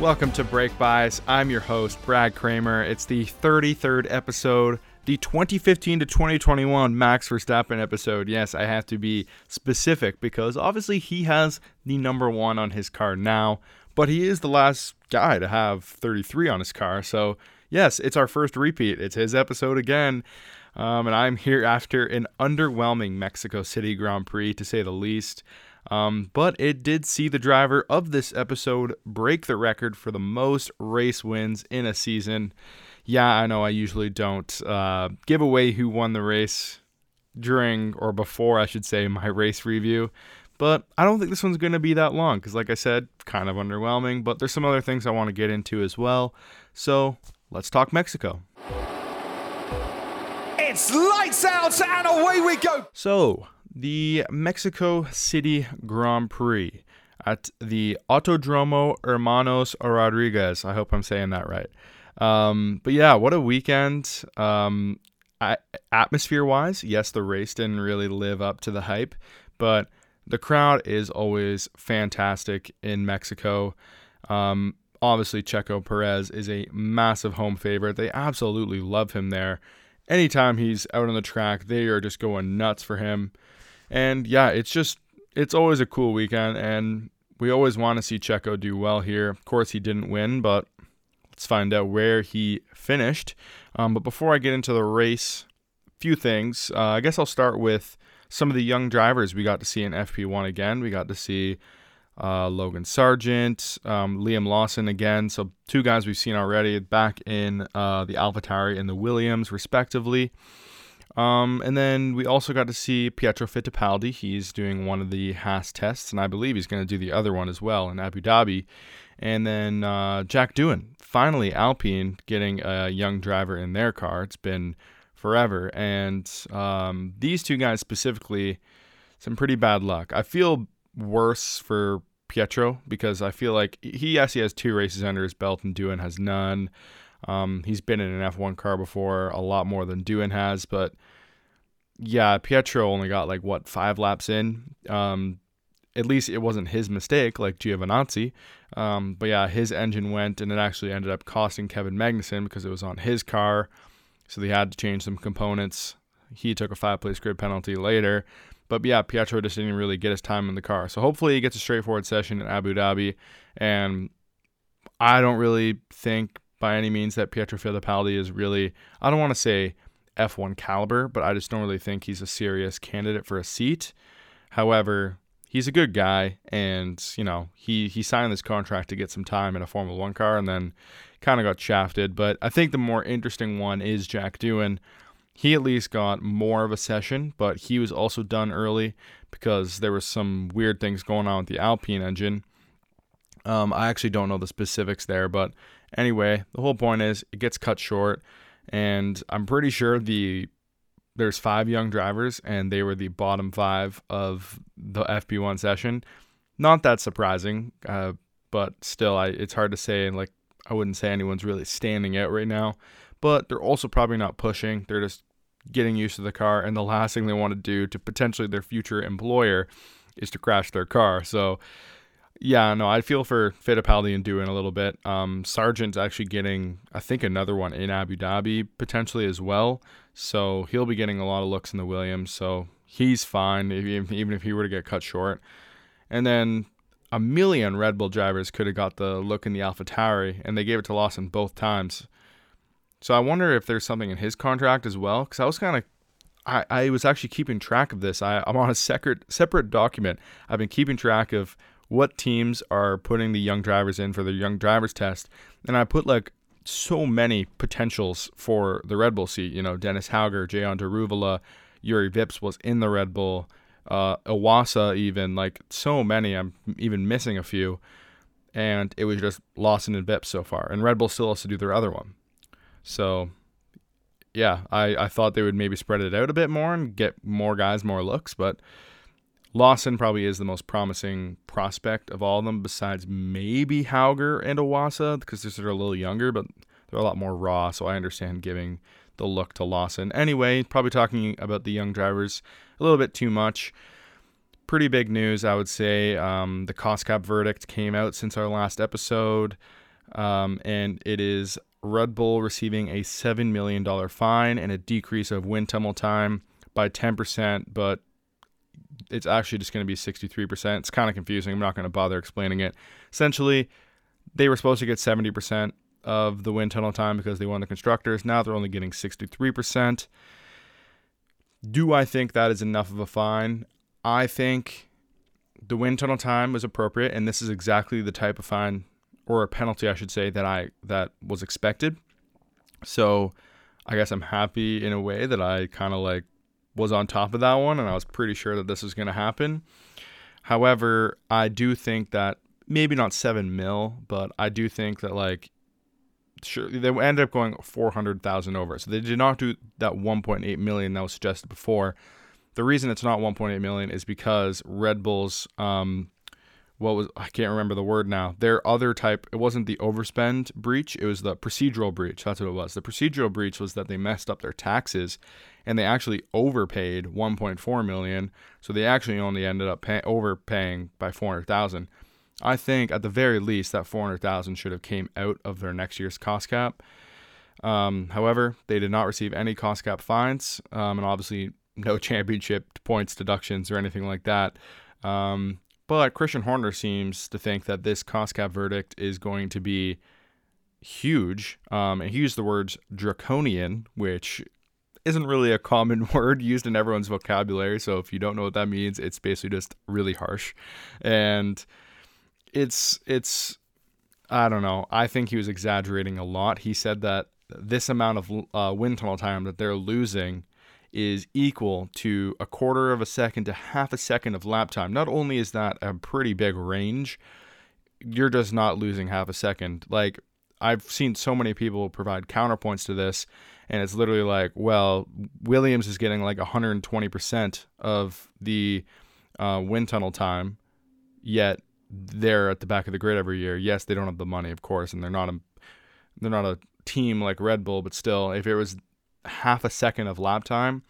Welcome to Break Bias. I'm your host, Brad Kramer. It's the 33rd episode, the 2015 to 2021 Max Verstappen episode. Yes, I have to be specific because obviously he has the number one on his car now, but he is the last guy to have 33 on his car. So, yes, it's our first repeat. It's his episode again. Um, and I'm here after an underwhelming Mexico City Grand Prix, to say the least. Um, but it did see the driver of this episode break the record for the most race wins in a season. Yeah, I know I usually don't uh, give away who won the race during or before, I should say, my race review. But I don't think this one's going to be that long because, like I said, kind of underwhelming. But there's some other things I want to get into as well. So let's talk Mexico. It's lights out and away we go. So, the Mexico City Grand Prix at the Autodromo Hermanos Rodriguez. I hope I'm saying that right. Um, but yeah, what a weekend. Um, atmosphere wise, yes, the race didn't really live up to the hype, but the crowd is always fantastic in Mexico. Um, obviously, Checo Perez is a massive home favorite. They absolutely love him there. Anytime he's out on the track, they are just going nuts for him. And yeah, it's just it's always a cool weekend, and we always want to see Checo do well here. Of course, he didn't win, but let's find out where he finished. Um, but before I get into the race, a few things. Uh, I guess I'll start with some of the young drivers we got to see in FP1 again. We got to see uh, Logan Sargent, um, Liam Lawson again. So two guys we've seen already back in uh, the AlphaTauri and the Williams, respectively. Um, and then we also got to see Pietro Fittipaldi. He's doing one of the Haas tests, and I believe he's going to do the other one as well in Abu Dhabi. And then uh, Jack Doohan, finally Alpine getting a young driver in their car. It's been forever. And um, these two guys specifically, some pretty bad luck. I feel worse for Pietro because I feel like he actually has two races under his belt and Doohan has none. Um, he's been in an F1 car before, a lot more than Doohan has, but yeah, Pietro only got like what five laps in. Um, at least it wasn't his mistake, like Giovinazzi. Um, but yeah, his engine went, and it actually ended up costing Kevin Magnussen because it was on his car, so they had to change some components. He took a five-place grid penalty later, but yeah, Pietro just didn't really get his time in the car. So hopefully he gets a straightforward session in Abu Dhabi, and I don't really think by any means that Pietro Fittipaldi is really, I don't want to say F1 caliber, but I just don't really think he's a serious candidate for a seat. However, he's a good guy, and you know he he signed this contract to get some time in a Formula One car, and then kind of got shafted. But I think the more interesting one is Jack Doohan. He at least got more of a session, but he was also done early because there was some weird things going on with the Alpine engine. Um, I actually don't know the specifics there, but anyway, the whole point is it gets cut short, and I'm pretty sure the there's five young drivers, and they were the bottom five of the FP1 session. Not that surprising, uh, but still, I it's hard to say, and like I wouldn't say anyone's really standing out right now. But they're also probably not pushing; they're just getting used to the car, and the last thing they want to do to potentially their future employer is to crash their car. So yeah, no, I feel for Fittipaldi and Doohan a little bit. Um, Sargent's actually getting, I think, another one in Abu Dhabi potentially as well. So he'll be getting a lot of looks in the Williams. So he's fine, even if he were to get cut short. And then a million Red Bull drivers could have got the look in the AlphaTauri, and they gave it to Lawson both times. So I wonder if there's something in his contract as well, because I was kind of I, I was actually keeping track of this. I, I'm on a separate separate document. I've been keeping track of what teams are putting the young drivers in for the young drivers test. And I put like so many potentials for the Red Bull seat. You know, Dennis Hauger, Jehan Daruvala, Juri Vips was in the Red Bull, uh, Iwasa even like so many. I'm even missing a few, and it was just Lawson and Vips so far. And Red Bull still has to do their other one. So, yeah, I I thought they would maybe spread it out a bit more and get more guys more looks, but Lawson probably is the most promising prospect of all of them, besides maybe Hauger and Iwasa, because they're a little younger, but they're a lot more raw. So I understand giving the look to Lawson. Anyway, probably talking about the young drivers a little bit too much. Pretty big news, I would say. Um, the cost cap verdict came out since our last episode. um, and it is Red Bull receiving a $7 million fine and a decrease of wind tunnel time by 10%, but it's actually just going to be 63%. It's kind of confusing. I'm not going to bother explaining it. Essentially, they were supposed to get 70% of the wind tunnel time because they won the constructors. Now they're only getting 63%. Do I think that is enough of a fine? I think the wind tunnel time was appropriate, and this is exactly the type of fine or a penalty, I should say, that I that was expected. So I guess I'm happy in a way that I kind of like was on top of that one, and I was pretty sure that this was going to happen. However, I do think that maybe not seven mil, but I do think that like sure they ended up going 400,000 over. So they did not do that 1.8 million that was suggested before. The reason it's not 1.8 million is because Red Bull's um what was I can't remember the word now. Their other type it wasn't the overspend breach, it was the procedural breach. That's what it was. The procedural breach was that they messed up their taxes and they actually overpaid 1.4 million, so they actually only ended up pay- overpaying by 400,000. I think at the very least that 400,000 should have came out of their next year's cost cap. Um, however, they did not receive any cost cap fines, um, and obviously no championship points deductions or anything like that. Um, but Christian Horner seems to think that this cost cap verdict is going to be huge. Um, and he used the words draconian, which isn't really a common word used in everyone's vocabulary. So if you don't know what that means, it's basically just really harsh. And it's it's I don't know. I think he was exaggerating a lot. He said that this amount of uh, wind tunnel time that they're losing is equal to a quarter of a second to half a second of lap time. Not only is that a pretty big range, you're just not losing half a second. Like I've seen so many people provide counterpoints to this, and it's literally like, well, Williams is getting like 120% of the uh, wind tunnel time, yet they're at the back of the grid every year. Yes, they don't have the money, of course, and they're not a they're not a team like Red Bull, but still, if it was half a second of lap time,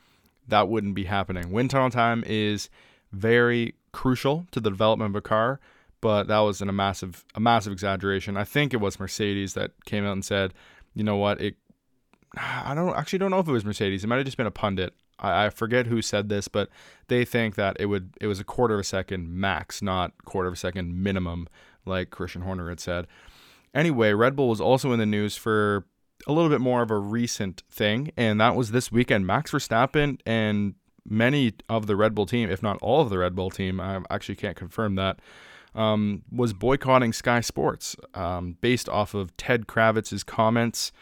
that wouldn't be happening. Wind tunnel time is very crucial to the development of a car, but that was in a massive a massive exaggeration. I think it was Mercedes that came out and said, you know what, it I don't actually don't know if it was Mercedes. It might have just been a pundit. I, I forget who said this, but they think that it would it was a quarter of a second max, not quarter of a second minimum, like Christian Horner had said. Anyway, Red Bull was also in the news for a little bit more of a recent thing, and that was this weekend. Max Verstappen and many of the Red Bull team, if not all of the Red Bull team, I actually can't confirm that, um, was boycotting Sky Sports um, based off of Ted Kravitz's comments.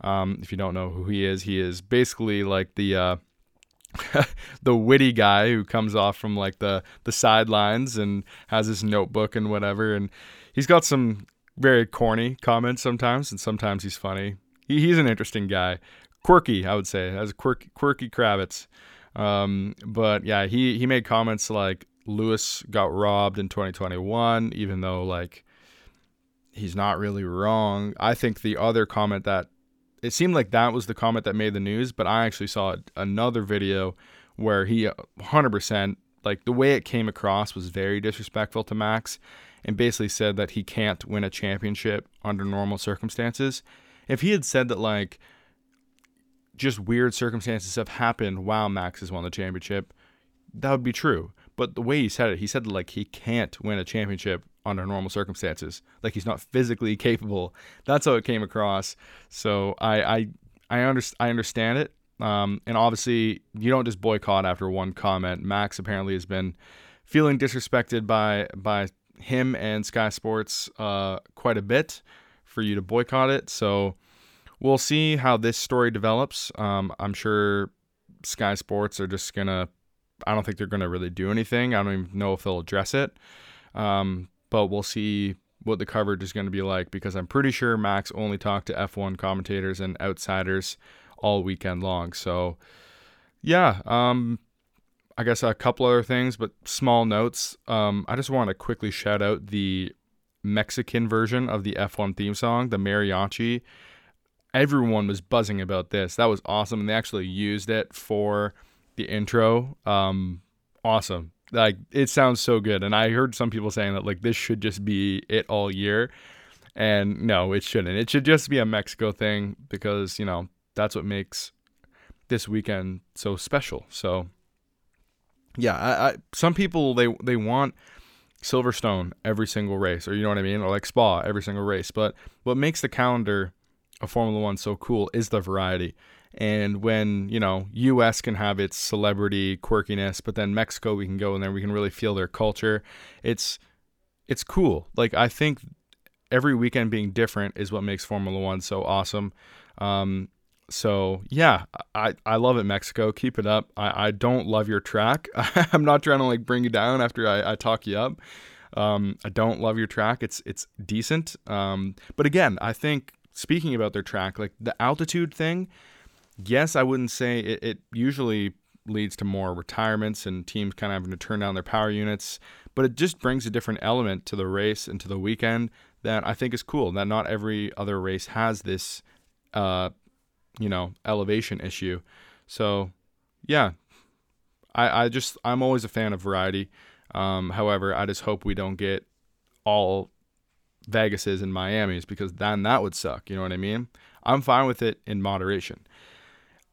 Um, if you don't know who he is, he is basically like the uh, the witty guy who comes off from like the the sidelines and has his notebook and whatever, and he's got some very corny comments sometimes, and sometimes he's funny. He, he's an interesting guy, quirky, I would say, as a quirky quirky Kravitz. Um, but yeah, he he made comments like Lewis got robbed in 2021, even though like he's not really wrong. I think the other comment that it seemed like that was the comment that made the news, but I actually saw another video where he 100% like the way it came across was very disrespectful to Max and basically said that he can't win a championship under normal circumstances. If he had said that like just weird circumstances have happened while Max has won the championship, that would be true. But the way he said it, he said like he can't win a championship under normal circumstances. Like he's not physically capable. That's how it came across. So I I I, under, I understand it. Um, and obviously you don't just boycott after one comment. Max apparently has been feeling disrespected by by him and Sky Sports uh, quite a bit for you to boycott it. So we'll see how this story develops. Um, I'm sure Sky Sports are just gonna. I don't think they're gonna really do anything. I don't even know if they'll address it. Um, but we'll see what the coverage is going to be like because I'm pretty sure Max only talked to F1 commentators and outsiders all weekend long. So, yeah, um, I guess a couple other things, but small notes. Um, I just want to quickly shout out the Mexican version of the F1 theme song, the mariachi. Everyone was buzzing about this. That was awesome, and they actually used it for the intro. Um, awesome like it sounds so good and i heard some people saying that like this should just be it all year And no, it shouldn't. It should just be a Mexico thing because, you know, that's what makes this weekend so special. So yeah, I, I some people they they want Silverstone every single race, or you know what I mean, or like Spa every single race. But what makes the calendar of Formula One so cool is the variety. And when you know U.S. can have its celebrity quirkiness, but then Mexico we can go in there we can really feel their culture. It's it's cool. Like I think every weekend being different is what makes Formula One so awesome. Um, so yeah, I, I love it, Mexico. Keep it up. I, I don't love your track. I'm not trying to like bring you down after I, I talk you up. Um, I don't love your track. It's it's decent. Um, but again, I think speaking about their track, like the altitude thing, yes, I wouldn't say it, it usually leads to more retirements and teams kind of having to turn down their power units, but it just brings a different element to the race and to the weekend that I think is cool. That not every other race has this uh, you know, elevation issue. So, yeah, I, I just, I'm always a fan of variety. Um, however, I just hope we don't get all Vegases and Miami's because then that would suck. You know what I mean? I'm fine with it in moderation.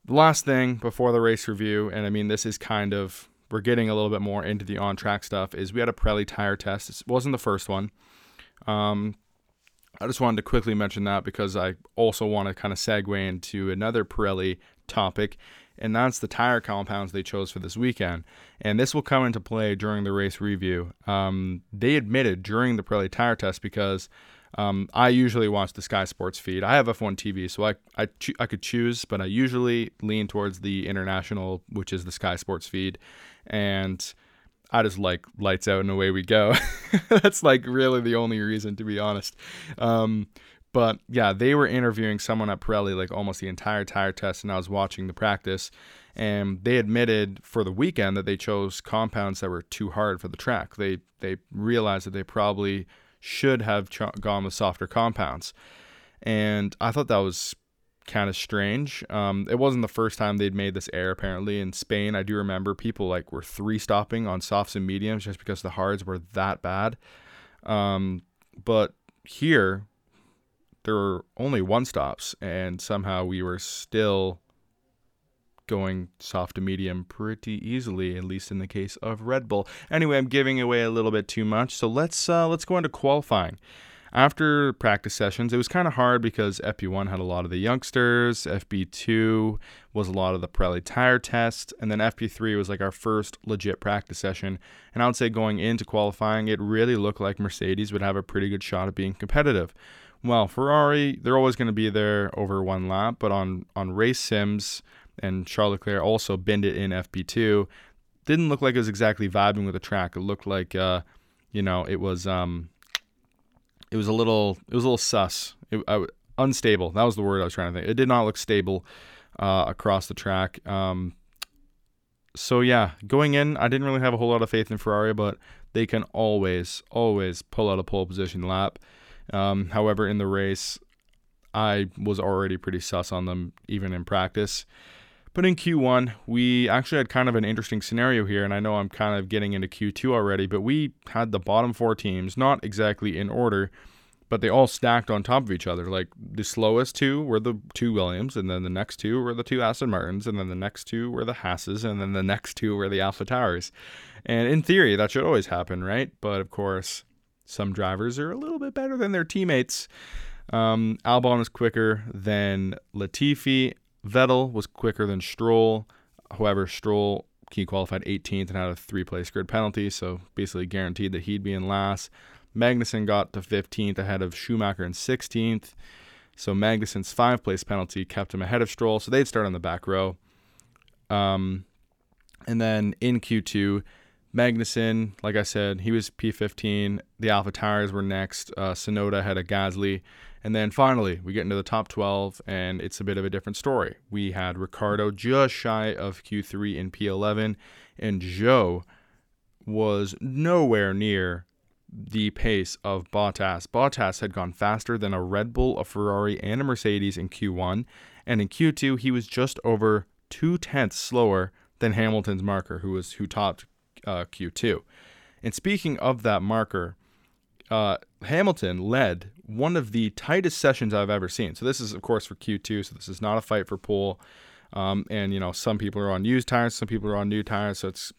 Last thing before the race review, and I mean, this is kind of, we're getting a little bit more into the on track stuff, is we had a Pirelli tire test. It wasn't the first one. Um, I just wanted to quickly mention that because I also want to kind of segue into another Pirelli topic, and that's the tire compounds they chose for this weekend. And this will come into play during the race review. Um, they admitted during the Pirelli tire test because um, I usually watch the Sky Sports feed. I have F1 TV, so I I, cho- I could choose, but I usually lean towards the international, which is the Sky Sports feed, and I just like lights out and away we go. That's like really the only reason, to be honest. Um, but yeah, they were interviewing someone at Pirelli like almost the entire tire test, and I was watching the practice. And they admitted for the weekend that they chose compounds that were too hard for the track. They they realized that they probably should have ch- gone with softer compounds. And I thought that was kind of strange. Um, it wasn't the first time they'd made this error. Apparently in Spain, I do remember people like were three stopping on softs and mediums just because the hards were that bad. Um, but here, there were only one stops, and somehow we were still going soft to medium pretty easily, at least in the case of Red Bull. Anyway, I'm giving away a little bit too much, so let's uh, let's go into qualifying. After practice sessions, it was kind of hard because FP1 had a lot of the youngsters, FP2 was a lot of the Pirelli tire test, and then FP3 was like our first legit practice session. And I would say going into qualifying, it really looked like Mercedes would have a pretty good shot at being competitive. Well, Ferrari, they're always going to be there over one lap, but on, on race sims, and Charles Leclerc also binned it in FP2, didn't look like it was exactly vibing with the track. It looked like, uh, you know, it was. Um, it was a little it was a little sus. It, I, unstable. That was the word I was trying to think. It did not look stable uh, across the track. Um, so yeah, going in, I didn't really have a whole lot of faith in Ferrari, but they can always, always pull out a pole position lap. Um, however, in the race, I was already pretty sus on them, even in practice. But in Q1, we actually had kind of an interesting scenario here, and I know I'm kind of getting into Q2 already, but we had the bottom four teams, not exactly in order, but they all stacked on top of each other. Like the slowest two were the two Williams, and then the next two were the two Aston Martins, and then the next two were the Haas's, and then the next two were the AlphaTauris. And in theory, that should always happen, right? But of course, some drivers are a little bit better than their teammates. Um, Albon was quicker than Latifi, Vettel was quicker than Stroll. However, Stroll he qualified 18th and had a three place grid penalty, so basically guaranteed that he'd be in last. Magnussen got to 15th ahead of Schumacher in 16th. So Magnussen's five place penalty kept him ahead of Stroll, so they'd start on the back row. Um, and then in Q2, Magnussen, like I said, he was P15. The AlphaTauris were next. Uh, Tsunoda had a Gasly. And then finally, we get into the top 12, and it's a bit of a different story. We had Ricciardo just shy of Q3 in P11, and Zhou was nowhere near the pace of Bottas. Bottas had gone faster than a Red Bull, a Ferrari, and a Mercedes in Q1, and in Q2 he was just over two tenths slower than Hamilton's marker, who was who topped uh, Q2. And speaking of that marker, uh, Hamilton led one of the tightest sessions I've ever seen. So this is, of course, for Q2. So this is not a fight for pole. Um, and you know, some people are on used tires, some people are on new tires. So it's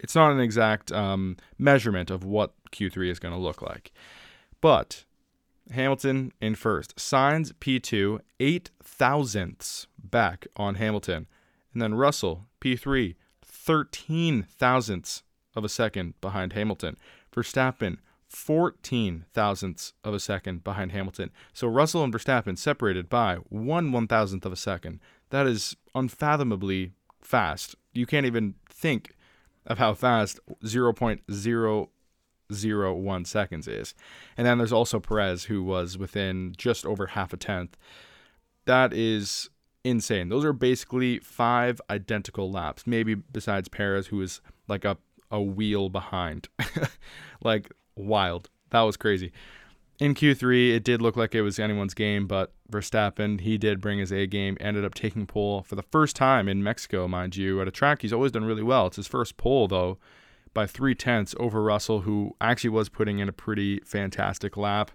it's not an exact um, measurement of what Q3 is going to look like. But Hamilton in first. Sainz P2, eight thousandths back on Hamilton. And then Russell P3, 13 thousandths of a second behind Hamilton. For Verstappen, 14 thousandths of a second behind Hamilton. So Russell and Verstappen separated by one one thousandth of a second. That is unfathomably fast. You can't even think of how fast 0.001 seconds is. And then there's also Perez, who was within just over half a tenth. That is insane. Those are basically five identical laps, maybe besides Perez, who is like a, a wheel behind. like, wild. That was crazy. In Q3, it did look like it was anyone's game, but Verstappen, he did bring his A game, ended up taking pole for the first time in Mexico, mind you, at a track he's always done really well. It's his first pole, though, by three tenths over Russell, who actually was putting in a pretty fantastic lap.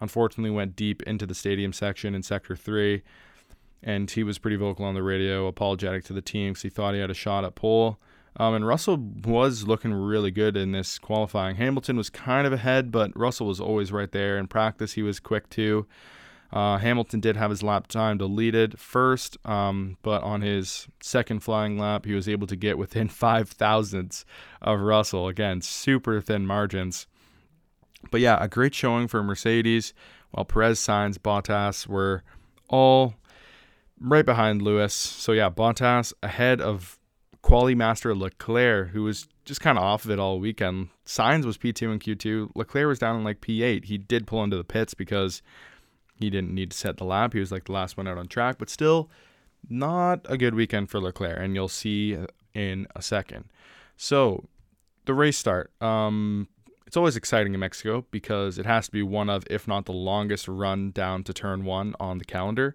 Unfortunately, went deep into the stadium section in sector three, and he was pretty vocal on the radio, apologetic to the team because he thought he had a shot at pole. Um, and Russell was looking really good in this qualifying. Hamilton was kind of ahead, but Russell was always right there. In practice, he was quick too. Uh, Hamilton did have his lap time deleted first, um, but on his second flying lap, he was able to get within five thousandths of Russell. Again, super thin margins. But yeah, a great showing for Mercedes, while Perez, Sainz, Bottas were all right behind Lewis. So yeah, Bottas ahead of quality master Leclerc, who was just kind of off of it all weekend. Sainz was P2 and Q2. Leclerc was down in like P8. He did pull into the pits because he didn't need to set the lap. He was like the last one out on track, but still not a good weekend for Leclerc, and you'll see in a second. So the race start. Um, it's always exciting in Mexico because it has to be one of, if not the longest run down to turn one on the calendar.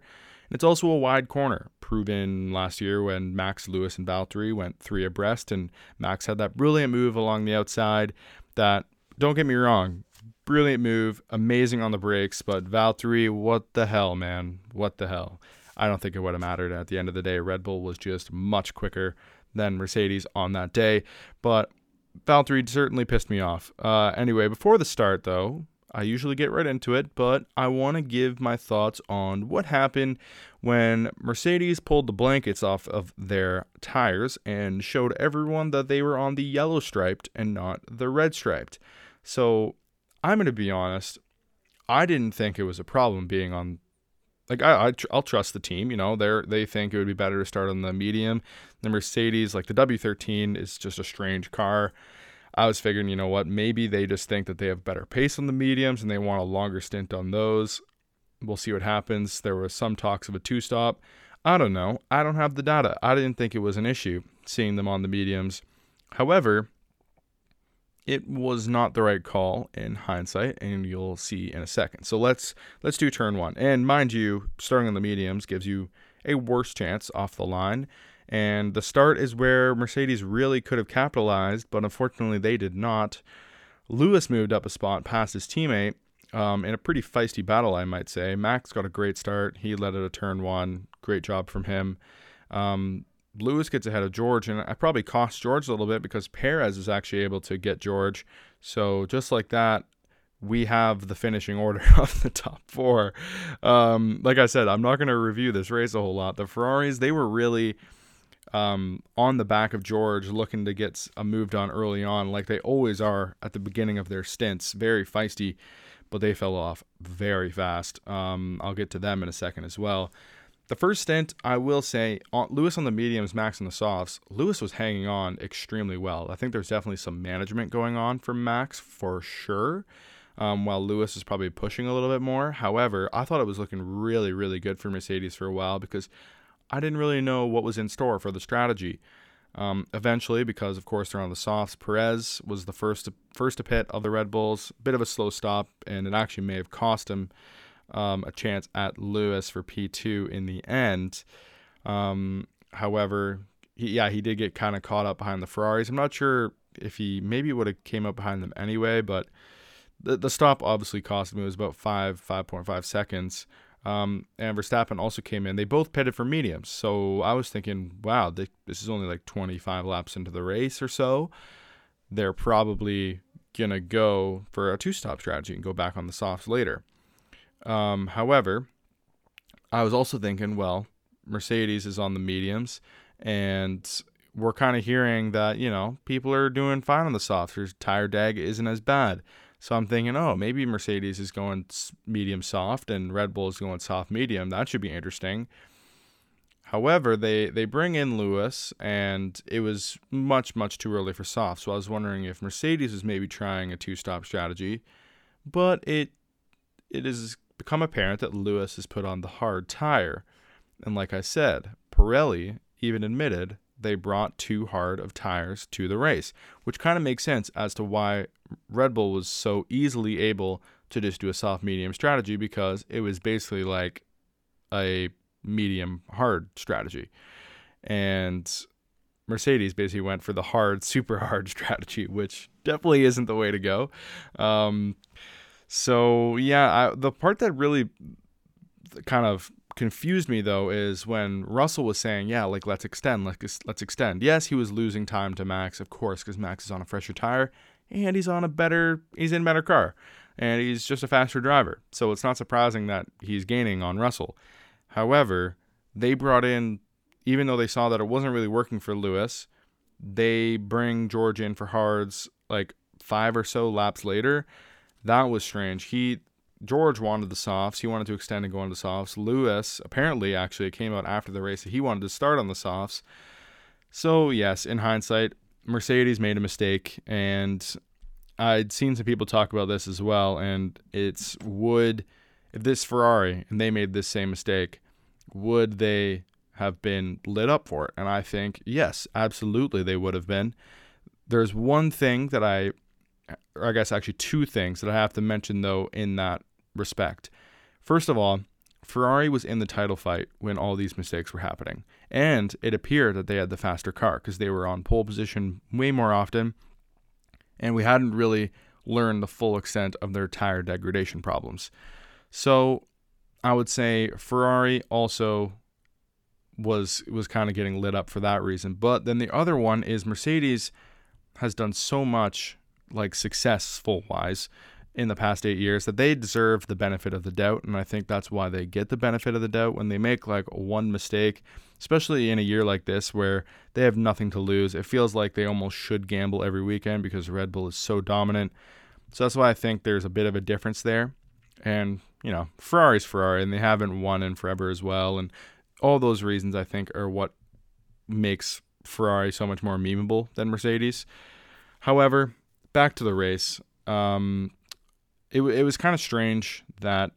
It's also a wide corner, proven last year when Max Lewis and Valtteri went three abreast, and Max had that brilliant move along the outside. That don't get me wrong, brilliant move, amazing on the brakes, but Valtteri, what the hell, man, what the hell? I don't think it would have mattered at the end of the day. Red Bull was just much quicker than Mercedes on that day, but Valtteri certainly pissed me off. Uh, anyway, before the start, though, I usually get right into it, but I want to give my thoughts on what happened when Mercedes pulled the blankets off of their tires and showed everyone that they were on the yellow striped and not the red striped. So I'm going to be honest, I didn't think it was a problem being on. Like I, I will trust the team, you know. They they think it would be better to start on the medium. The Mercedes, like the W13, is just a strange car. I was figuring, you know what, maybe they just think that they have better pace on the mediums and they want a longer stint on those. We'll see what happens. There was some talks of a two stop. I don't know. I don't have the data. I didn't think it was an issue seeing them on the mediums. However, it was not the right call in hindsight, and you'll see in a second. So let's let's do turn one. And mind you, starting on the mediums gives you a worse chance off the line. And the start is where Mercedes really could have capitalized, but unfortunately they did not. Lewis moved up a spot past his teammate um, in a pretty feisty battle, I might say. Max got a great start. He led at a turn one. Great job from him. Um, Lewis gets ahead of George, and I probably cost George a little bit because Perez is actually able to get George. So just like that, we have the finishing order of the top four. Um, like I said, I'm not going to review this race a whole lot. The Ferraris, they were really um, on the back of George, looking to get a move done early on, like they always are at the beginning of their stints. Very feisty, but they fell off very fast. Um, I'll get to them in a second as well. The first stint, I will say, Lewis on the mediums, Max on the softs. Lewis was hanging on extremely well. I think there's definitely some management going on from Max for sure. Um, while Lewis is probably pushing a little bit more. However, I thought it was looking really, really good for Mercedes for a while because I didn't really know what was in store for the strategy. Um, eventually, because of course they're on the softs, Perez was the first to, first to pit of the Red Bulls. Bit of a slow stop, and it actually may have cost him um, a chance at Lewis for P2 in the end. Um, however, he, yeah, he did get kind of caught up behind the Ferraris. I'm not sure if he maybe would have came up behind them anyway, but the, the stop obviously cost him. It was about five, 5.5 seconds. Um, and Verstappen also came in. They both pitted for mediums. So I was thinking, wow, they, this is only like 25 laps into the race or so. They're probably going to go for a two stop strategy and go back on the softs later. Um, however, I was also thinking, well, Mercedes is on the mediums, and we're kind of hearing that, you know, people are doing fine on the softs. Their tire drag isn't as bad. So I'm thinking, oh, maybe Mercedes is going medium soft and Red Bull is going soft medium. That should be interesting. However, they they bring in Lewis, and it was much much too early for soft. So I was wondering if Mercedes was maybe trying a two stop strategy, but it it has become apparent that Lewis has put on the hard tire, and like I said, Pirelli even admitted they brought too hard of tires to the race, which kind of makes sense as to why Red Bull was so easily able to just do a soft medium strategy because it was basically like a medium hard strategy. And Mercedes basically went for the hard, super hard strategy, which definitely isn't the way to go. Um, so, yeah, I, the part that really kind of confused me though is when Russell was saying, "Yeah, like let's extend, let's let's extend." Yes, he was losing time to Max, of course, because Max is on a fresher tire and he's on a better, he's in a better car, and he's just a faster driver. So it's not surprising that he's gaining on Russell. However, they brought in, even though they saw that it wasn't really working for Lewis, they bring George in for hards like five or so laps later. That was strange. He George wanted the softs. He wanted to extend and go the softs. Lewis, apparently, actually, it came out after the race that he wanted to start on the softs. So, yes, in hindsight, Mercedes made a mistake. And I'd seen some people talk about this as well. And it's would, if this Ferrari and they made this same mistake, would they have been lit up for it? And I think, yes, absolutely, they would have been. There's one thing that I I guess actually two things that I have to mention though in that respect. First of all, Ferrari was in the title fight when all these mistakes were happening. And it appeared that they had the faster car because they were on pole position way more often. And we hadn't really learned the full extent of their tire degradation problems. So I would say Ferrari also was was kind of getting lit up for that reason. But then the other one is Mercedes has done so much like successful wise in the past eight years that they deserve the benefit of the doubt. And I think that's why they get the benefit of the doubt when they make like one mistake, especially in a year like this where they have nothing to lose. It feels like they almost should gamble every weekend because Red Bull is so dominant. So that's why I think there's a bit of a difference there. And, you know, Ferrari's Ferrari and they haven't won in forever as well. And all those reasons I think are what makes Ferrari so much more memeable than Mercedes. However, back to the race. Um, it, it was kind of strange that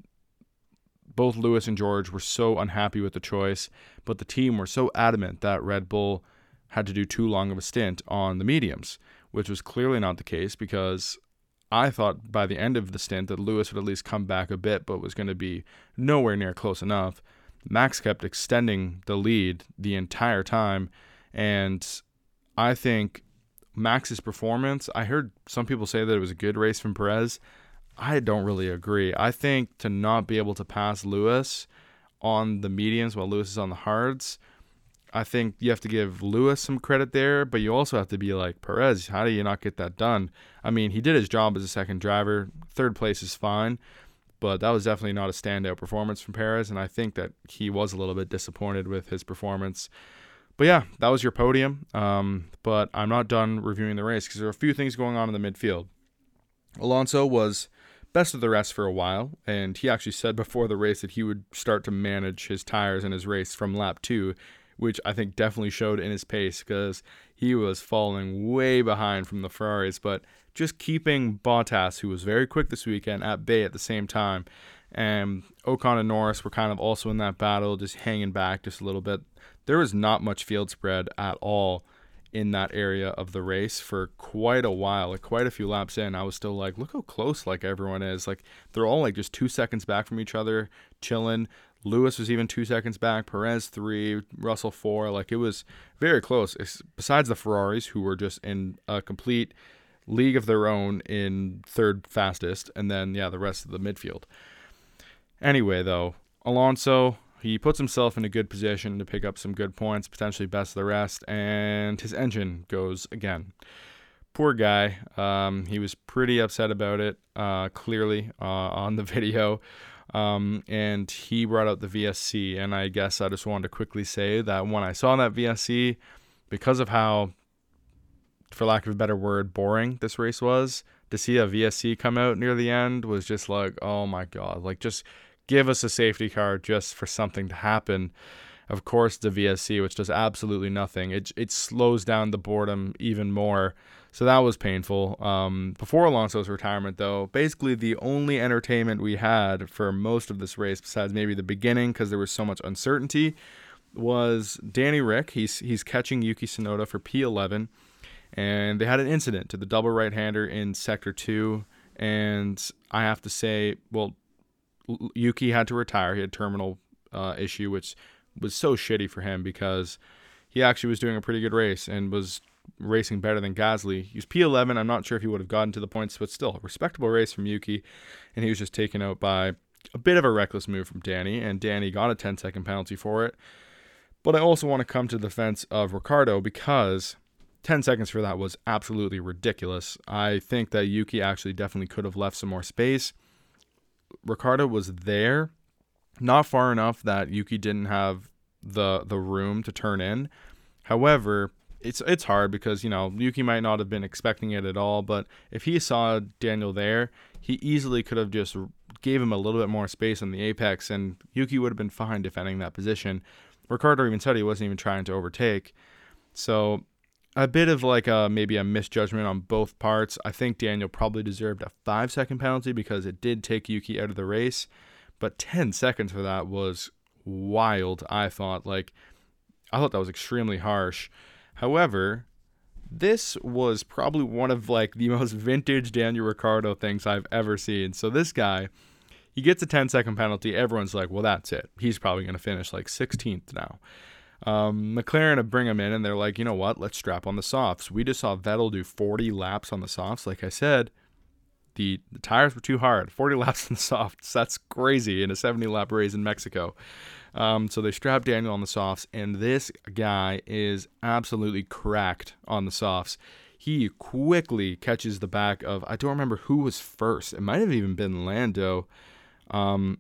both Lewis and George were so unhappy with the choice, but the team were so adamant that Red Bull had to do too long of a stint on the mediums, which was clearly not the case because I thought by the end of the stint that Lewis would at least come back a bit, but was going to be nowhere near close enough. Max kept extending the lead the entire time, and I think Max's performance, I heard some people say that it was a good race from Perez. I don't really agree. I think to not be able to pass Lewis on the mediums while Lewis is on the hards, I think you have to give Lewis some credit there, but you also have to be like Perez. How do you not get that done? I mean, he did his job as a second driver. Third place is fine, but that was definitely not a standout performance from Perez, and I think that he was a little bit disappointed with his performance. But yeah, that was your podium. Um, but I'm not done reviewing the race because there are a few things going on in the midfield. Alonso was best of the rest for a while, and he actually said before the race that he would start to manage his tires in his race from lap two, which I think definitely showed in his pace because he was falling way behind from the Ferraris, but just keeping Bottas, who was very quick this weekend, at bay at the same time. And Ocon and Norris were kind of also in that battle, just hanging back just a little bit. There was not much field spread at all in that area of the race for quite a while, like quite a few laps in. I was still like, look how close like everyone is. Like they're all like just two seconds back from each other, chilling. Lewis was even two seconds back, Perez three, Russell four. Like it was very close. It's, besides the Ferraris, who were just in a complete league of their own in third fastest, and then yeah, the rest of the midfield. Anyway, though, Alonso he puts himself in a good position to pick up some good points, potentially best of the rest, and his engine goes again. Poor guy. Um, he was pretty upset about it, uh, clearly uh, on the video. Um, and he brought out the VSC. And I guess I just wanted to quickly say that when I saw that VSC, because of how, for lack of a better word, boring this race was, to see a VSC come out near the end was just like, oh my God. Like, just give us a safety car just for something to happen. Of course, the VSC, which does absolutely nothing, it, it slows down the boredom even more. So that was painful. Um, before Alonso's retirement, though, basically the only entertainment we had for most of this race, besides maybe the beginning, because there was so much uncertainty, was Danny Ric. He's he's catching Yuki Tsunoda for P11, and they had an incident to the double right-hander in sector two. And I have to say, well, Yuki had to retire. He had terminal uh, issue, which was so shitty for him because he actually was doing a pretty good race and was racing better than Gasly. He was P11. I'm not sure if he would have gotten to the points, but still, a respectable race from Yuki. And he was just taken out by a bit of a reckless move from Danny, and Danny got a 10 second penalty for it. But I also want to come to the defense of Ricciardo because 10 seconds for that was absolutely ridiculous. I think that Yuki actually definitely could have left some more space. Ricciardo was there, not far enough that Yuki didn't have the the room to turn in. However, it's it's hard because you know Yuki might not have been expecting it at all, but if he saw Daniel there, he easily could have just gave him a little bit more space on the apex, and Yuki would have been fine defending that position. Ricciardo even said he wasn't even trying to overtake, so a bit of like a maybe a misjudgment on both parts. I think Daniel probably deserved a five second penalty because it did take Yuki out of the race, but ten seconds for that was wild. I thought like I thought that was extremely harsh. However, this was probably one of like the most vintage Daniel Ricciardo things I've ever seen. So this guy, he gets a 10 second penalty. Everyone's like, well, that's it. He's probably going to finish like 16th now. Um, McLaren would bring him in, and they're like, you know what? Let's strap on the softs. We just saw Vettel do 40 laps on the softs. Like I said, the, the tires were too hard. 40 laps on the softs. That's crazy in a 70 lap race in Mexico. Um, so they strap Daniel on the softs, and this guy is absolutely cracked on the softs. He quickly catches the back of, I don't remember who was first. It might have even been Lando. Um,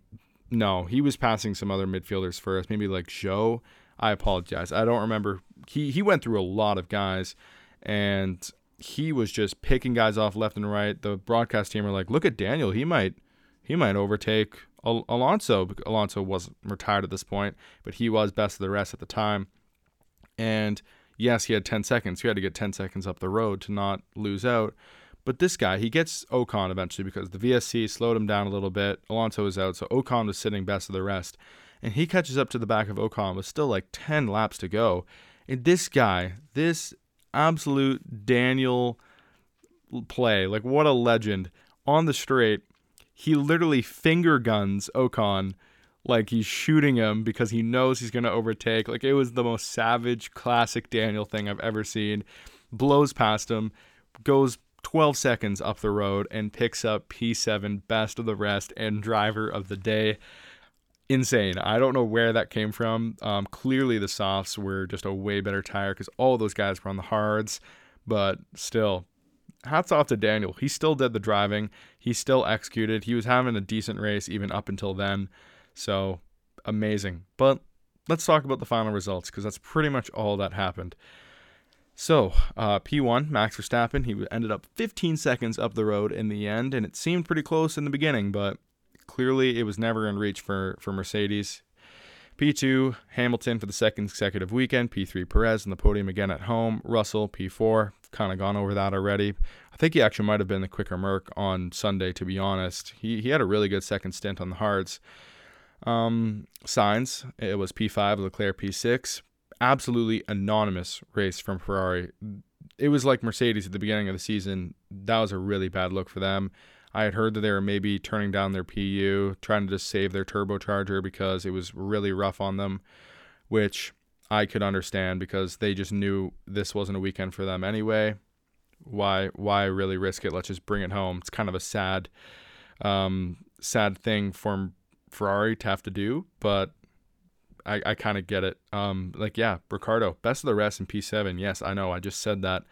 no, he was passing some other midfielders first, maybe like Zhou. I apologize. I don't remember. He, he went through a lot of guys, and he was just picking guys off left and right. The broadcast team were like, look at Daniel. He might he might overtake Al- Alonso. Alonso was retired at this point, but he was best of the rest at the time. And yes, he had 10 seconds. He had to get 10 seconds up the road to not lose out. But this guy, he gets Ocon eventually because the VSC slowed him down a little bit. Alonso was out, so Ocon was sitting best of the rest. And he catches up to the back of Ocon with still like 10 laps to go. And this guy, this absolute Daniel play, like what a legend on the straight he literally finger guns Ocon like he's shooting him because he knows he's going to overtake. Like it was the most savage, classic Daniel thing I've ever seen. Blows past him, goes 12 seconds up the road, and picks up P7, best of the rest, and driver of the day. Insane. I don't know where that came from. Um, clearly, the softs were just a way better tire because all those guys were on the hards, but still, hats off to Daniel. He still did the driving. He still executed. He was having a decent race even up until then. So amazing. But let's talk about the final results because that's pretty much all that happened. So, uh, P1, Max Verstappen, he ended up 15 seconds up the road in the end, and it seemed pretty close in the beginning, but clearly it was never in reach for, for Mercedes. P2, Hamilton for the second consecutive weekend. P3, Perez on the podium again at home. Russell, P4, kind of gone over that already. I think he actually might have been the quicker Merc on Sunday, to be honest. He, he had a really good second stint on the hards. Um, Sainz, it was P5, Leclerc P6. Absolutely anonymous race from Ferrari. It was like Mercedes at the beginning of the season. That was a really bad look for them. I had heard that they were maybe turning down their PU, trying to just save their turbocharger because it was really rough on them, which I could understand because they just knew this wasn't a weekend for them anyway. why why really risk it? Let's just bring it home. It's kind of a sad um, sad thing for Ferrari to have to do, but I, I kind of get it. Um, like yeah, Ricciardo, best of the rest in P7. Yes, I know. I just said that.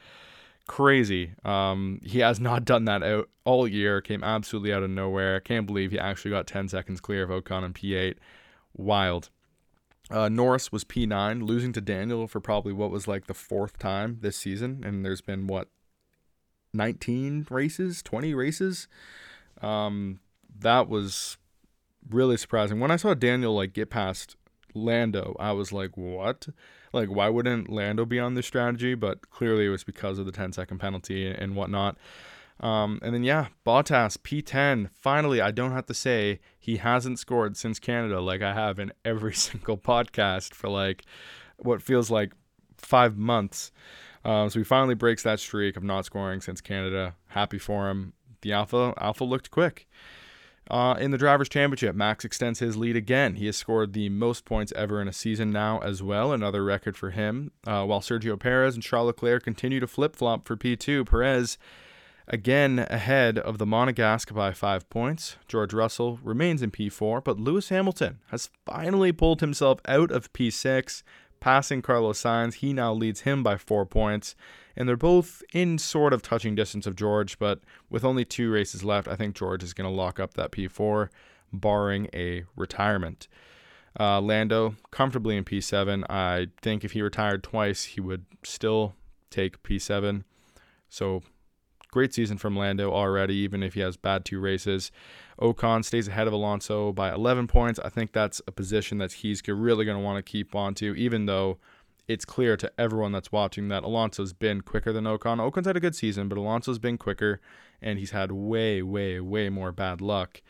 Crazy. Um, he has not done that out all year. Came absolutely out of nowhere. I can't believe he actually got 10 seconds clear of Ocon in P8. Wild. Uh, Norris was P9, losing to Daniel for probably what was like the fourth time this season, and there's been what 19 races, 20 races. Um, that was really surprising. When I saw Daniel like get past Lando, I was like, what? Like, why wouldn't Lando be on this strategy? But clearly it was because of the 10 second penalty and whatnot. Um, and then, yeah, Bottas, P10. Finally, I don't have to say he hasn't scored since Canada like I have in every single podcast for like what feels like five months. Um, so he finally breaks that streak of not scoring since Canada. Happy for him. The Alfa Alfa looked quick. Uh, in the Drivers' Championship, Max extends his lead again. He has scored the most points ever in a season now as well, another record for him. Uh, while Sergio Perez and Charles Leclerc continue to flip flop for P2, Perez again ahead of the Monegasque by five points. George Russell remains in P4, but Lewis Hamilton has finally pulled himself out of P6, passing Carlos Sainz. He now leads him by four points and they're both in sort of touching distance of George, but with only two races left, I think George is going to lock up that P4, barring a retirement. Uh, Lando comfortably in P7. I think if he retired twice, he would still take P7. So great season from Lando already, even if he has bad two races. Ocon stays ahead of Alonso by 11 points. I think that's a position that he's really going to want to keep on to, even though it's clear to everyone that's watching that Alonso's been quicker than Ocon. Ocon's had a good season, but Alonso's been quicker, and he's had way, way, way more bad luck.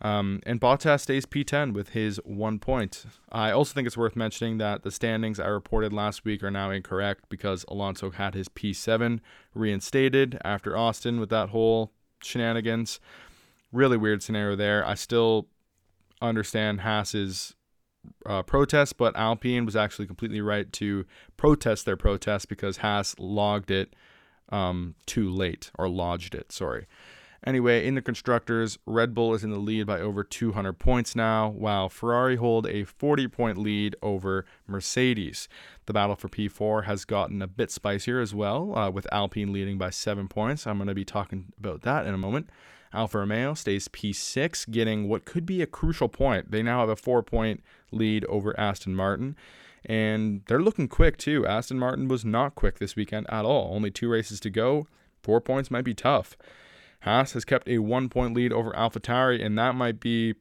Um, and Bottas stays P10 with his one point. I also think it's worth mentioning that the standings I reported last week are now incorrect because Alonso had his P7 reinstated after Austin with that whole shenanigans. Really weird scenario there. I still understand Haas's uh, protest, but Alpine was actually completely right to protest their protest because Haas logged it um, too late or lodged it. Sorry. Anyway, in the constructors, Red Bull is in the lead by over 200 points now, while Ferrari hold a 40 point lead over Mercedes. The battle for P4 has gotten a bit spicier as well, uh, with Alpine leading by seven points. I'm going to be talking about that in a moment. Alfa Romeo stays P6, getting what could be a crucial point. They now have a four point lead over Aston Martin, and they're looking quick too. Aston Martin was not quick this weekend at all. Only two races to go. Four points might be tough. Haas has kept a one point lead over AlphaTauri, and that might be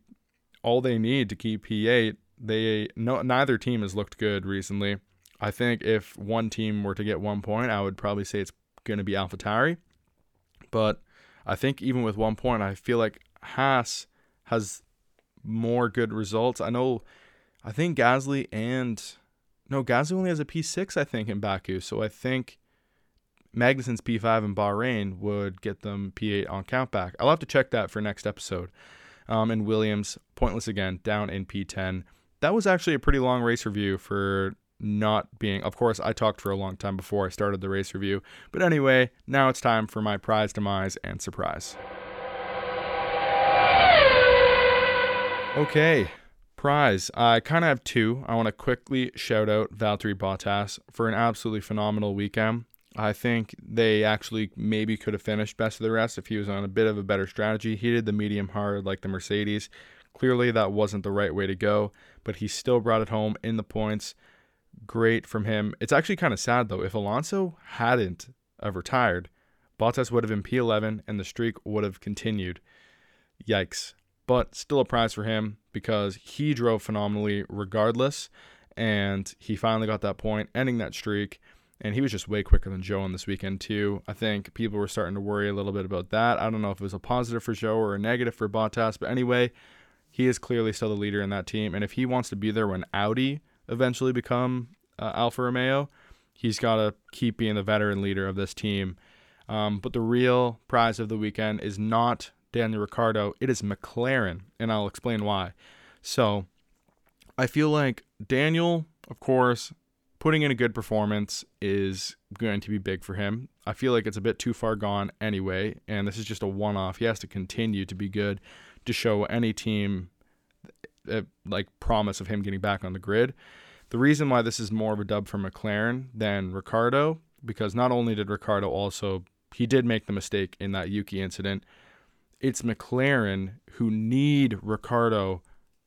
all they need to keep P8. They no, neither team has looked good recently. I think if one team were to get one point, I would probably say it's going to be AlphaTauri. But I think even with one point, I feel like Haas has more good results. I know, I think Gasly and no, Gasly only has a P6, I think, in Baku. So I think Magnussen's P5 in Bahrain would get them P8 on countback. I'll have to check that for next episode. Um, and Williams, pointless again, down in P10. That was actually a pretty long race review for not being. Of course, I talked for a long time before I started the race review. But anyway, now it's time for my prize, demise, and surprise. Okay, prize. I kind of have two. I want to quickly shout out Valtteri Bottas for an absolutely phenomenal weekend. I think they actually maybe could have finished best of the rest if he was on a bit of a better strategy. He did the medium hard like the Mercedes. Clearly, that wasn't the right way to go, but he still brought it home in the points great from him. It's actually kind of sad though. If Alonso hadn't have retired, Bottas would have been P11 and the streak would have continued. Yikes. But still a prize for him because he drove phenomenally regardless. And he finally got that point, ending that streak. And he was just way quicker than Zhou on this weekend, too. I think people were starting to worry a little bit about that. I don't know if it was a positive for Zhou or a negative for Bottas. But anyway, he is clearly still the leader in that team. And if he wants to be there when Audi eventually become uh, Alfa Romeo, he's got to keep being the veteran leader of this team. Um, but the real prize of the weekend is not Daniel Ricciardo, it is McLaren, and I'll explain why. So I feel like Daniel, of course, putting in a good performance is going to be big for him. I feel like it's a bit too far gone anyway, and this is just a one off. He has to continue to be good to show any team uh, like promise of him getting back on the grid. The reason why this is more of a dub for McLaren than Ricciardo, because not only did Ricciardo also he did make the mistake in that Yuki incident. It's McLaren who need Ricciardo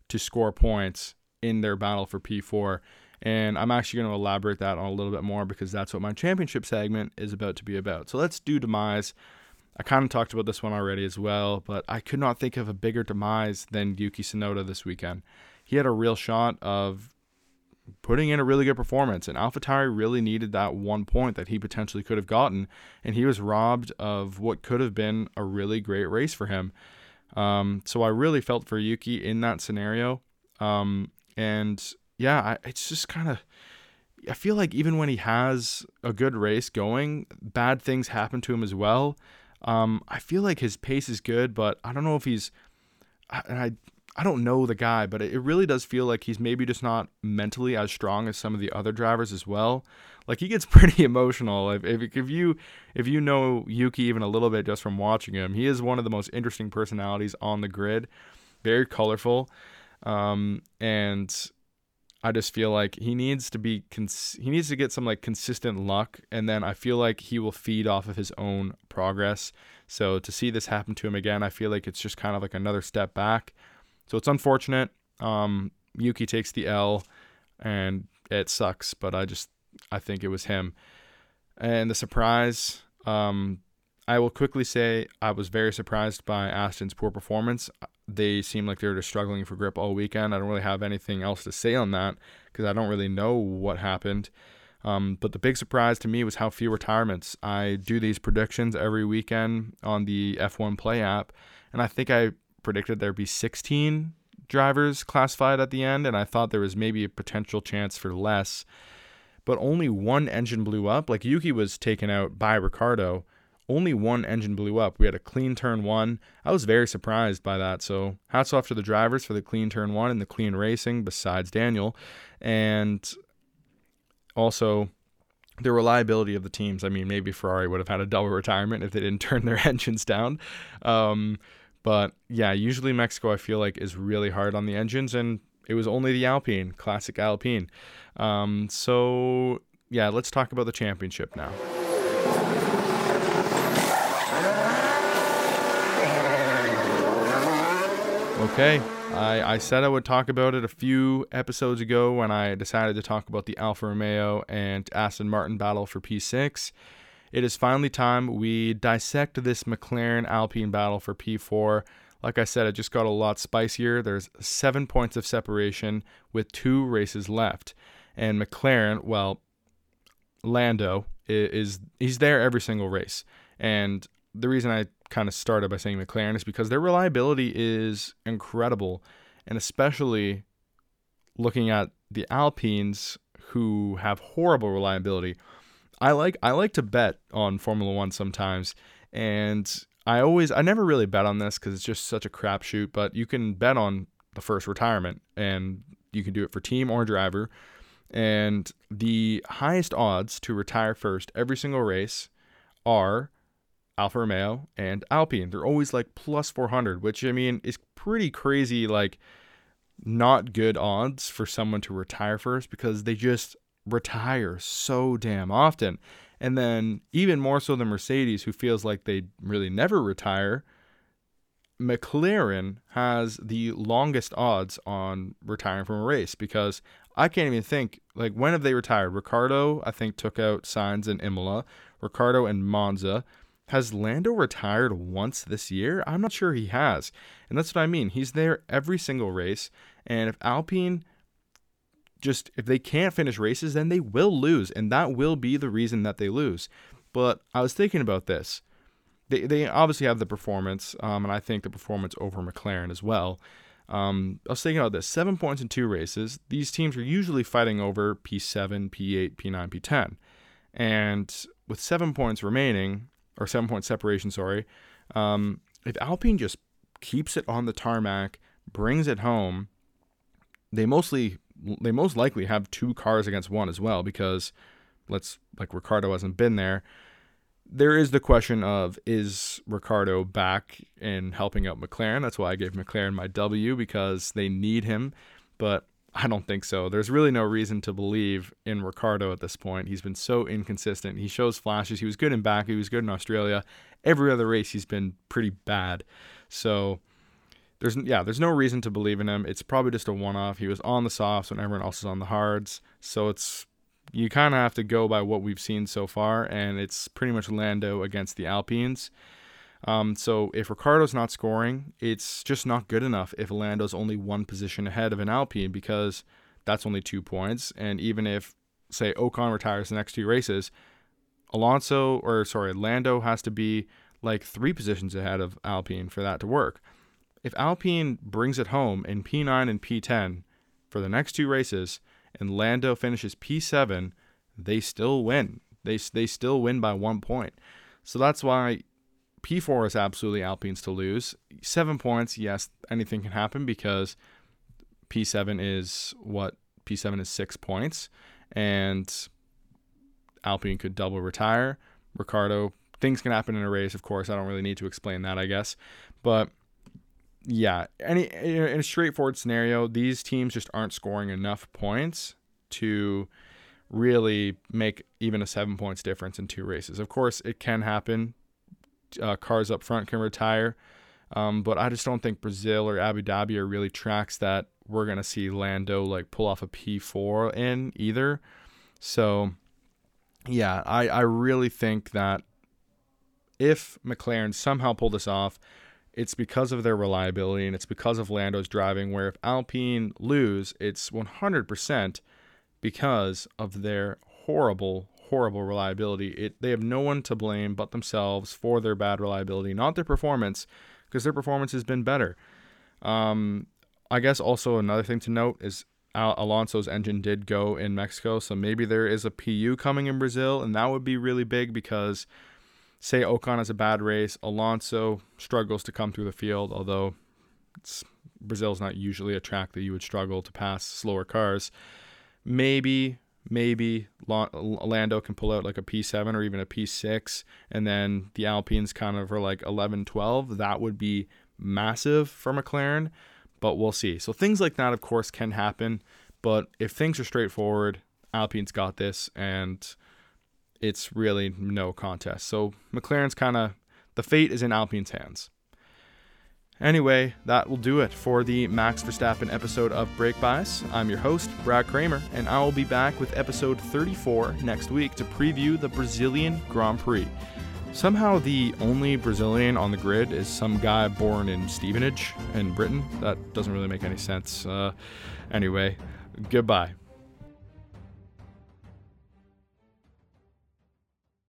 to score points in their battle for P4. And I'm actually going to elaborate that on a little bit more because that's what my championship segment is about to be about. So let's do demise. I kind of talked about this one already as well, but I could not think of a bigger demise than Yuki Tsunoda this weekend. He had a real shot of putting in a really good performance. And AlphaTauri really needed that one point that he potentially could have gotten, and he was robbed of what could have been a really great race for him. Um, so I really felt for Yuki in that scenario. Um, and yeah, I, it's just kind of. I feel like even when he has a good race going, bad things happen to him as well. Um, I feel like his pace is good, but I don't know if he's. And I I don't know the guy, but it really does feel like he's maybe just not mentally as strong as some of the other drivers as well. Like he gets pretty emotional. If, if, if you if you know Yuki even a little bit just from watching him, he is one of the most interesting personalities on the grid. Very colorful, um, and I just feel like he needs to be cons- he needs to get some like consistent luck, and then I feel like he will feed off of his own progress. So to see this happen to him again, I feel like it's just kind of like another step back. So it's unfortunate. Um, Yuki takes the L, and it sucks. But I just I think it was him. And the surprise, um, I will quickly say I was very surprised by Aston's poor performance. They seem like they were just struggling for grip all weekend. I don't really have anything else to say on that because I don't really know what happened. Um, but the big surprise to me was how few retirements. I do these predictions every weekend on the F1 Play app, and I think I predicted there'd be 16 drivers classified at the end, and I thought there was maybe a potential chance for less. But only one engine blew up. Like Yuki was taken out by Ricciardo. Only one engine blew up. We had a clean turn one. I was very surprised by that. So hats off to the drivers for the clean turn one and the clean racing, besides Daniel. And also the reliability of the teams. I mean, maybe Ferrari would have had a double retirement if they didn't turn their engines down. Um, but yeah, usually Mexico I feel like is really hard on the engines, and it was only the Alpine, classic Alpine. Um, so yeah, let's talk about the championship now. Okay, I, I said I would talk about it a few episodes ago when I decided to talk about the Alfa Romeo and Aston Martin battle for P6. It is finally time we dissect this McLaren Alpine battle for P4. Like I said, it just got a lot spicier. There's seven points of separation with two races left. And McLaren, well, Lando is he's there every single race. And the reason I kind of started by saying McLaren is because their reliability is incredible. And especially looking at the Alpines who have horrible reliability. I like I like to bet on Formula One sometimes, and I always I never really bet on this because it's just such a crapshoot. But you can bet on the first retirement, and you can do it for team or driver. And the highest odds to retire first every single race are Alfa Romeo and Alpine. They're always like plus 400, which I mean is pretty crazy. Like not good odds for someone to retire first because they just retire so damn often. And then, even more so than Mercedes, who feels like they really never retire, McLaren has the longest odds on retiring from a race because I can't even think like when have they retired? Ricciardo, I think, took out Sainz in Imola. Ricciardo and Monza. Has Lando retired once this year? I'm not sure he has. And that's what I mean. He's there every single race. And if Alpine just if they can't finish races, then they will lose, and that will be the reason that they lose. But I was thinking about this. They they obviously have the performance, um, and I think the performance over McLaren as well. Um, I was thinking about this: seven points in two races. These teams are usually fighting over P7, P8, P9, P10, and with seven points remaining, or seven point separation, sorry, um, if Alpine just keeps it on the tarmac, brings it home, they mostly they most likely have two cars against one as well because let's like Ricciardo hasn't been there. there is the question of is Ricciardo back in helping out McLaren? That's why I gave McLaren my W because they need him, but I don't think so. There's really no reason to believe in Ricciardo at this point. He's been so inconsistent. He shows flashes. He was good in Baku. He was good in Australia. Every other race, he's been pretty bad. So there's yeah, there's no reason to believe in him. It's probably just a one-off. He was on the softs when everyone else is on the hards. So it's you kind of have to go by what we've seen so far, and it's pretty much Lando against the Alpines. Um, so if Ricciardo's not scoring, it's just not good enough if Lando's only one position ahead of an Alpine because that's only two points. And even if, say, Ocon retires the next two races, Alonso, or sorry, Lando has to be like three positions ahead of Alpine for that to work. If Alpine brings it home in P9 and P10 for the next two races, and Lando finishes P7, they still win. They, they still win by one point. So that's why P4 is absolutely Alpine's to lose. Seven points, yes, anything can happen because P7 is what? P7 is six points, and Alpine could double retire. Ricciardo, things can happen in a race, of course. I don't really need to explain that, I guess. But yeah, any in a straightforward scenario, these teams just aren't scoring enough points to really make even a seven points difference in two races. Of course, it can happen. Uh, cars up front can retire, um, but I just don't think Brazil or Abu Dhabi are really tracks that we're gonna see Lando like pull off a P4 in either. So, yeah, I I really think that if McLaren somehow pull this off it's because of their reliability and it's because of Lando's driving. Where if Alpine lose, it's 100% because of their horrible, horrible reliability. It they have no one to blame but themselves for their bad reliability, not their performance, because their performance has been better. Um, I guess also another thing to note is Al- Alonso's engine did go in Mexico, so maybe there is a PU coming in Brazil, and that would be really big because say Ocon has a bad race, Alonso struggles to come through the field, although Brazil's not usually a track that you would struggle to pass slower cars. Maybe maybe Lando can pull out like a P7 or even a P6 and then the Alpines kind of are like 11 12 that would be massive for McLaren but we'll see so things like that of course can happen but if things are straightforward Alpine's got this and it's really no contest. So McLaren's kind of the fate is in Alpine's hands. Anyway, that will do it for the Max Verstappen episode of Brake Bias. I'm your host, Brad Kramer, and I will be back with episode 34 next week to preview the Brazilian Grand Prix. Somehow, the only Brazilian on the grid is some guy born in Stevenage in Britain. That doesn't really make any sense. Uh, anyway, goodbye.